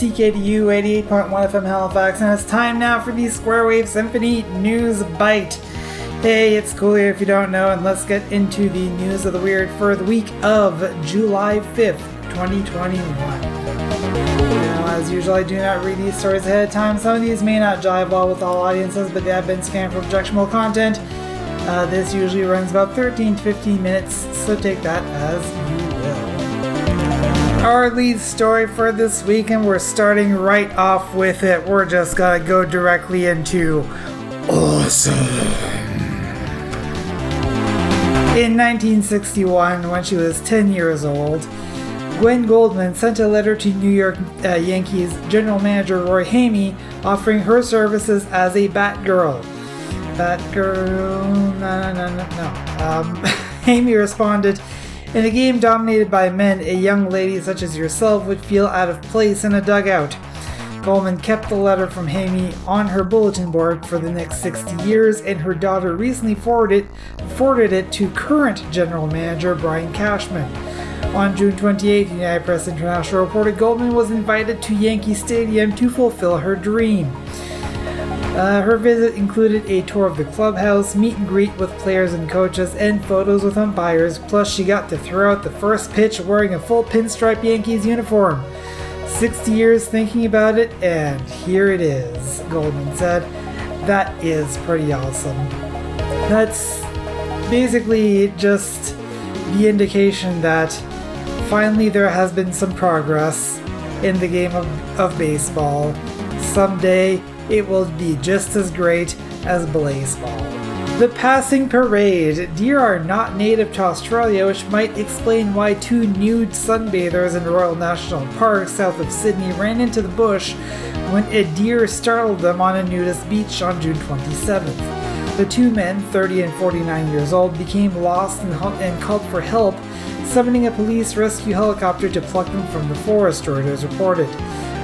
CKDU 88.1 FM Halifax, and it's time now for the Square Wave Symphony News Bite. Hey, it's Coolio if you don't know, and let's get into the news of the weird for the week of July 5th, 2021. Now, as usual, I do not read these stories ahead of time. Some of these may not jive well with all audiences, but they have been scanned for objectionable content. Uh, this usually runs about 13 to 15 minutes, so take that as you. Our lead story for this week, and we're starting right off with it. We're just gonna go directly into awesome. In 1961, when she was 10 years old, Gwen Goldman sent a letter to New York uh, Yankees general manager Roy Hamey offering her services as a Batgirl. Batgirl, no, no, no, no, no. Um, Hamey responded, In a game dominated by men, a young lady such as yourself would feel out of place in a dugout. Goldman kept the letter from Hamey on her bulletin board for the next 60 years, and her daughter recently forwarded, forwarded it to current general manager Brian Cashman. On June 28, United Press International reported Goldman was invited to Yankee Stadium to fulfill her dream. Uh, her visit included a tour of the clubhouse, meet and greet with players and coaches, and photos with umpires. Plus, she got to throw out the first pitch wearing a full pinstripe Yankees uniform. 60 years thinking about it, and here it is, Goldman said. That is pretty awesome. That's basically just the indication that finally there has been some progress in the game of, of baseball. Someday it will be just as great as baseball. The passing parade. Deer are not native to Australia, which might explain why two nude sunbathers in Royal National Park south of Sydney ran into the bush when a deer startled them on a nudist beach on June 27th. The two men, 30 and 49 years old, became lost and called for help, summoning a police rescue helicopter to pluck them from the forest, Reuters reported.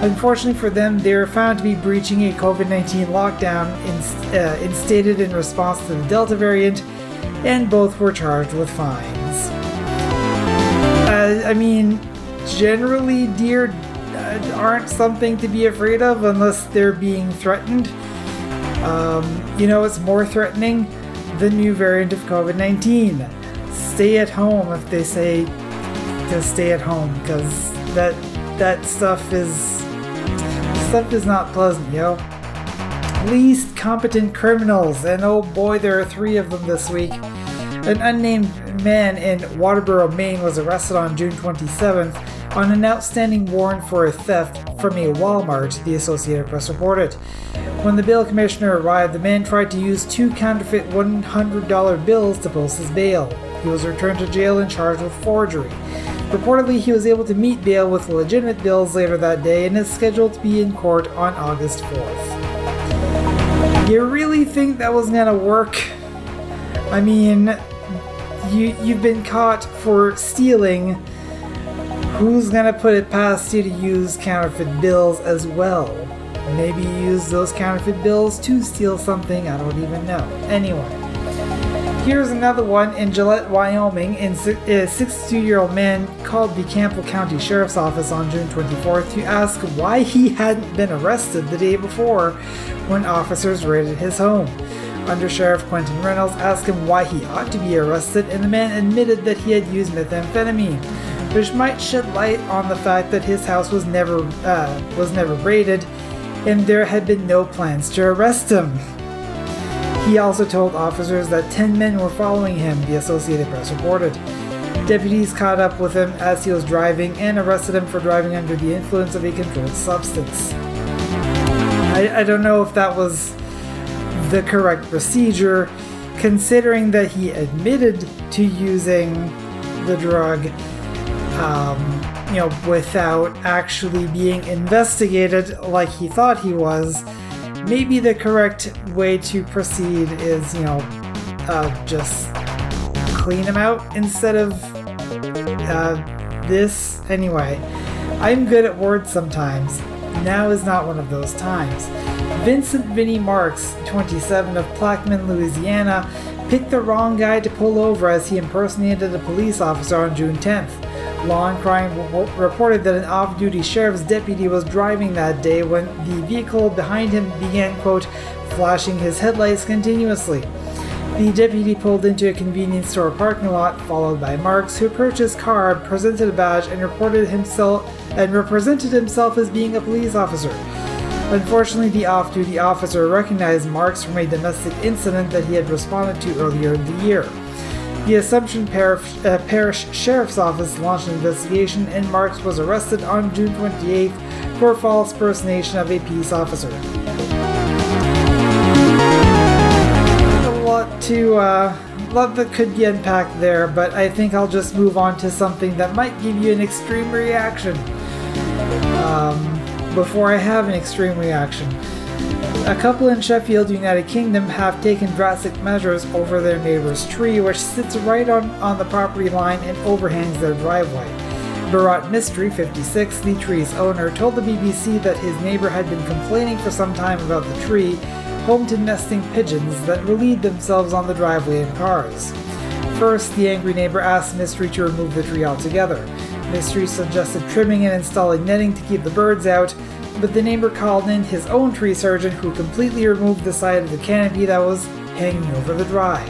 Unfortunately for them, they were found to be breaching a COVID 19 lockdown uh, instated in response to the Delta variant, and both were charged with fines. Uh, I mean, generally, deer uh, aren't something to be afraid of unless they're being threatened. Um, you know, it's more threatening the new variant of COVID 19. Stay at home if they say to stay at home, because that that stuff is stuff is not pleasant, yo. Least competent criminals, and oh boy, there are three of them this week. An unnamed man in Waterboro, Maine was arrested on June 27th on an outstanding warrant for a theft from a Walmart, the Associated Press reported. When the bail commissioner arrived, the man tried to use two counterfeit $100 bills to post his bail. He was returned to jail and charged with forgery. Reportedly, he was able to meet bail with legitimate bills later that day and is scheduled to be in court on August 4th. You really think that was gonna work? I mean, you you've been caught for stealing. Who's gonna put it past you to use counterfeit bills as well? Maybe use those counterfeit bills to steal something, I don't even know. Anyway. Here's another one in Gillette, Wyoming. a 62 year old man called the Campbell County Sheriff's Office on June 24th to ask why he hadn't been arrested the day before when officers raided his home. Under Sheriff Quentin Reynolds asked him why he ought to be arrested, and the man admitted that he had used methamphetamine, which might shed light on the fact that his house was never uh, was never raided, and there had been no plans to arrest him. He also told officers that 10 men were following him, the Associated Press reported. Deputies caught up with him as he was driving and arrested him for driving under the influence of a controlled substance. I, I don't know if that was the correct procedure, considering that he admitted to using the drug, um, you know, without actually being investigated like he thought he was maybe the correct way to proceed is, you know, uh, just clean them out instead of uh, this. Anyway, I'm good at words sometimes. Now is not one of those times. Vincent Vinnie Marks, 27 of Plaquemine, Louisiana, picked the wrong guy to pull over as he impersonated a police officer on June 10th. Law and Crime reported that an off duty sheriff's deputy was driving that day when the vehicle behind him began, quote, flashing his headlights continuously. The deputy pulled into a convenience store parking lot, followed by Marks, who his car, presented a badge, and reported himself and represented himself as being a police officer. Unfortunately, the off-duty officer recognized Marks from a domestic incident that he had responded to earlier in the year. The Assumption Parish, uh, Parish Sheriff's Office launched an investigation, and Marks was arrested on June 28th for false impersonation of a peace officer. A lot to uh, lot that could be unpacked there, but I think I'll just move on to something that might give you an extreme reaction. Um, before I have an extreme reaction. A couple in Sheffield, United Kingdom, have taken drastic measures over their neighbor's tree, which sits right on, on the property line and overhangs their driveway. Bharat Mistry, 56, the tree's owner, told the BBC that his neighbor had been complaining for some time about the tree home to nesting pigeons that relieved themselves on the driveway in cars. First, the angry neighbor asked Mistry to remove the tree altogether. Mistry suggested trimming and installing netting to keep the birds out, but the neighbor called in his own tree surgeon who completely removed the side of the canopy that was hanging over the drive.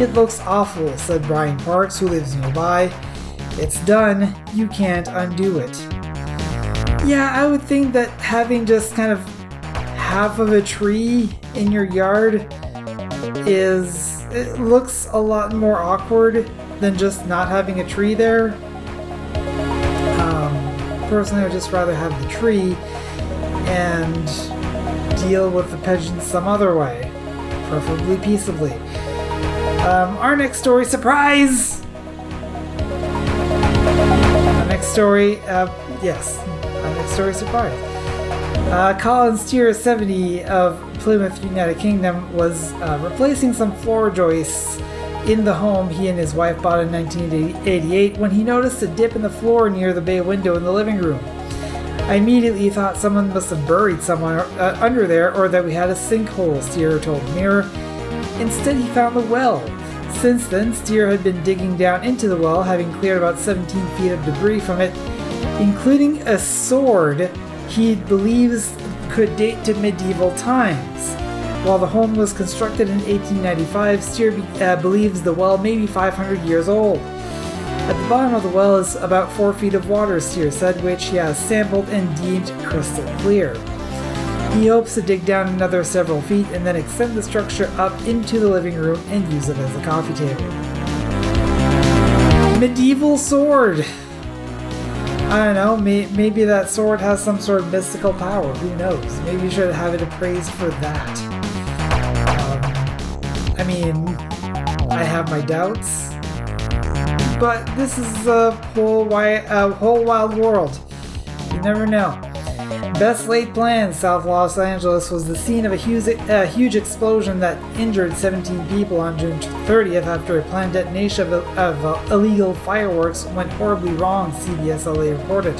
It looks awful, said Brian Parks, who lives nearby. It's done, you can't undo it. Yeah, I would think that having just kind of half of a tree in your yard is it looks a lot more awkward than just not having a tree there. Um, personally, I would just rather have the tree and deal with the pigeons some other way, preferably peaceably. Um, our next story, surprise! Our next story, uh, yes, our next story, surprise. Uh, Colin Steer, 70 of Plymouth, United Kingdom, was uh, replacing some floor joists in the home he and his wife bought in 1988 when he noticed a dip in the floor near the bay window in the living room. I immediately thought someone must have buried someone uh, under there or that we had a sinkhole, Steer told Mirror. Instead, he found the well. Since then, Steer had been digging down into the well, having cleared about 17 feet of debris from it, including a sword he believes could date to medieval times. While the home was constructed in 1895, Steer be- uh, believes the well may be 500 years old. At the bottom of the well is about 4 feet of water, Steer said, which he has sampled and deemed crystal clear. He hopes to dig down another several feet and then extend the structure up into the living room and use it as a coffee table. Medieval sword! I don't know, may, maybe that sword has some sort of mystical power. Who knows? Maybe you should have it appraised for that. Um, I mean, I have my doubts. But this is a whole, wi- a whole wild world. You never know. Best laid plans, South Los Angeles was the scene of a huge, a huge explosion that injured 17 people on June 30th after a planned detonation of, of uh, illegal fireworks went horribly wrong, CBS LA reported.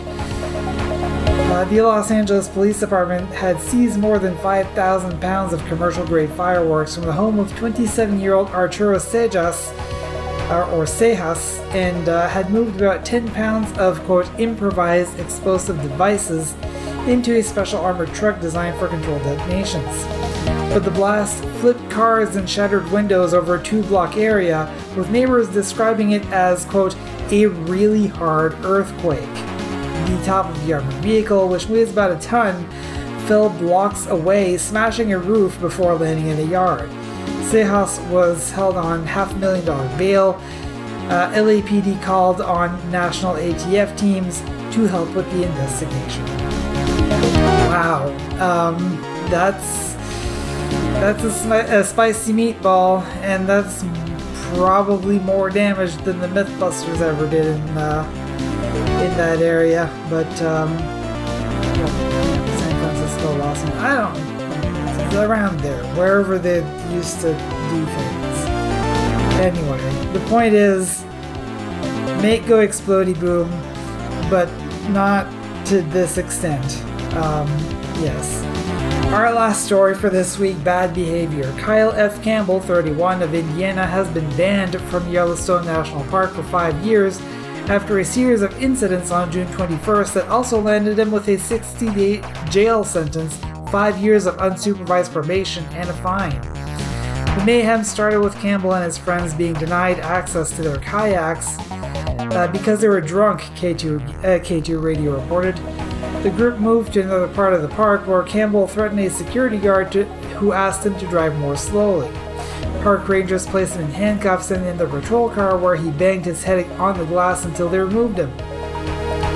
Uh, the Los Angeles Police Department had seized more than 5,000 pounds of commercial grade fireworks from the home of 27 year old Arturo Sejas, or Sejas, and uh, had moved about 10 pounds of, quote, improvised explosive devices into a special armored truck designed for controlled detonations. But the blast flipped cars and shattered windows over a two block area, with neighbors describing it as, quote, a really hard earthquake. The top of the armored vehicle, which weighs about a ton, fell blocks away, smashing a roof before landing in a yard. Sejas was held on half a million dollar bail. Uh, LAPD called on national ATF teams to help with the investigation. Wow, um, that's that's a, a, spicy meatball, and that's probably more damage than the MythBusters ever did in uh, in that area. But um, San Francisco, Los Angeles, I don't around there, wherever they used to do things. Anyway, the point is, make go explody boom, but not to this extent. Um, yes. Our last story for this week bad behavior. Kyle F. Campbell, 31, of Indiana, has been banned from Yellowstone National Park for five years after a series of incidents on June 21st that also landed him with a 60 day jail sentence, five years of unsupervised probation, and a fine. The mayhem started with Campbell and his friends being denied access to their kayaks uh, because they were drunk, K2, uh, K2 Radio reported. The group moved to another part of the park where Campbell threatened a security guard to, who asked him to drive more slowly. Park rangers placed him in handcuffs and in the patrol car where he banged his head on the glass until they removed him.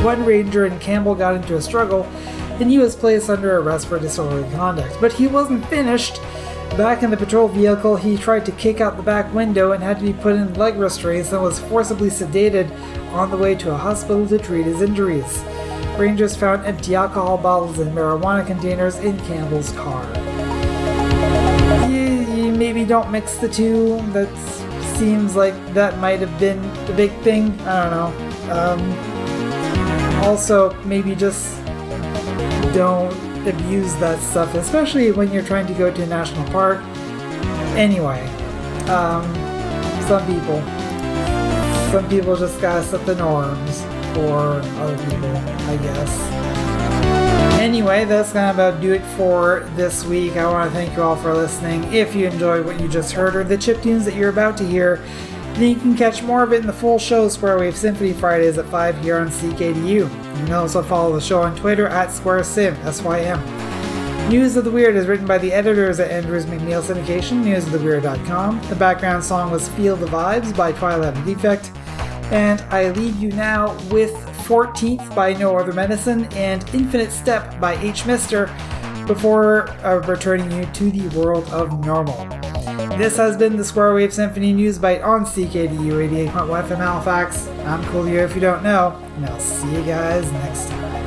One ranger and Campbell got into a struggle and he was placed under arrest for disorderly conduct. But he wasn't finished. Back in the patrol vehicle, he tried to kick out the back window and had to be put in leg restraints and was forcibly sedated on the way to a hospital to treat his injuries. Rangers found empty alcohol bottles and marijuana containers in Campbell's car You maybe don't mix the two. That seems like that might have been the big thing. I don't know. Um, also, maybe just don't abuse that stuff, especially when you're trying to go to a national park. Anyway, um, some people, some people just gotta set the norms for other people, I guess. Anyway, that's gonna about do it for this week. I want to thank you all for listening. If you enjoyed what you just heard or the chip tunes that you're about to hear, then you can catch more of it in the full show Square Wave Symphony Fridays at 5 here on CKDU. You can also follow the show on Twitter at SquareSym, S-Y-M. News of the Weird is written by the editors at Andrews McMeel Syndication, newsoftheweird.com. The background song was Feel the Vibes by Twilight and Defect. And I leave you now with 14th by No Other Medicine, and Infinite Step by H. Mister before uh, returning you to the world of normal. This has been the Square Wave Symphony News Bite on CKDU 88.1 FM Halifax. I'm Coolio if you don't know, and I'll see you guys next time.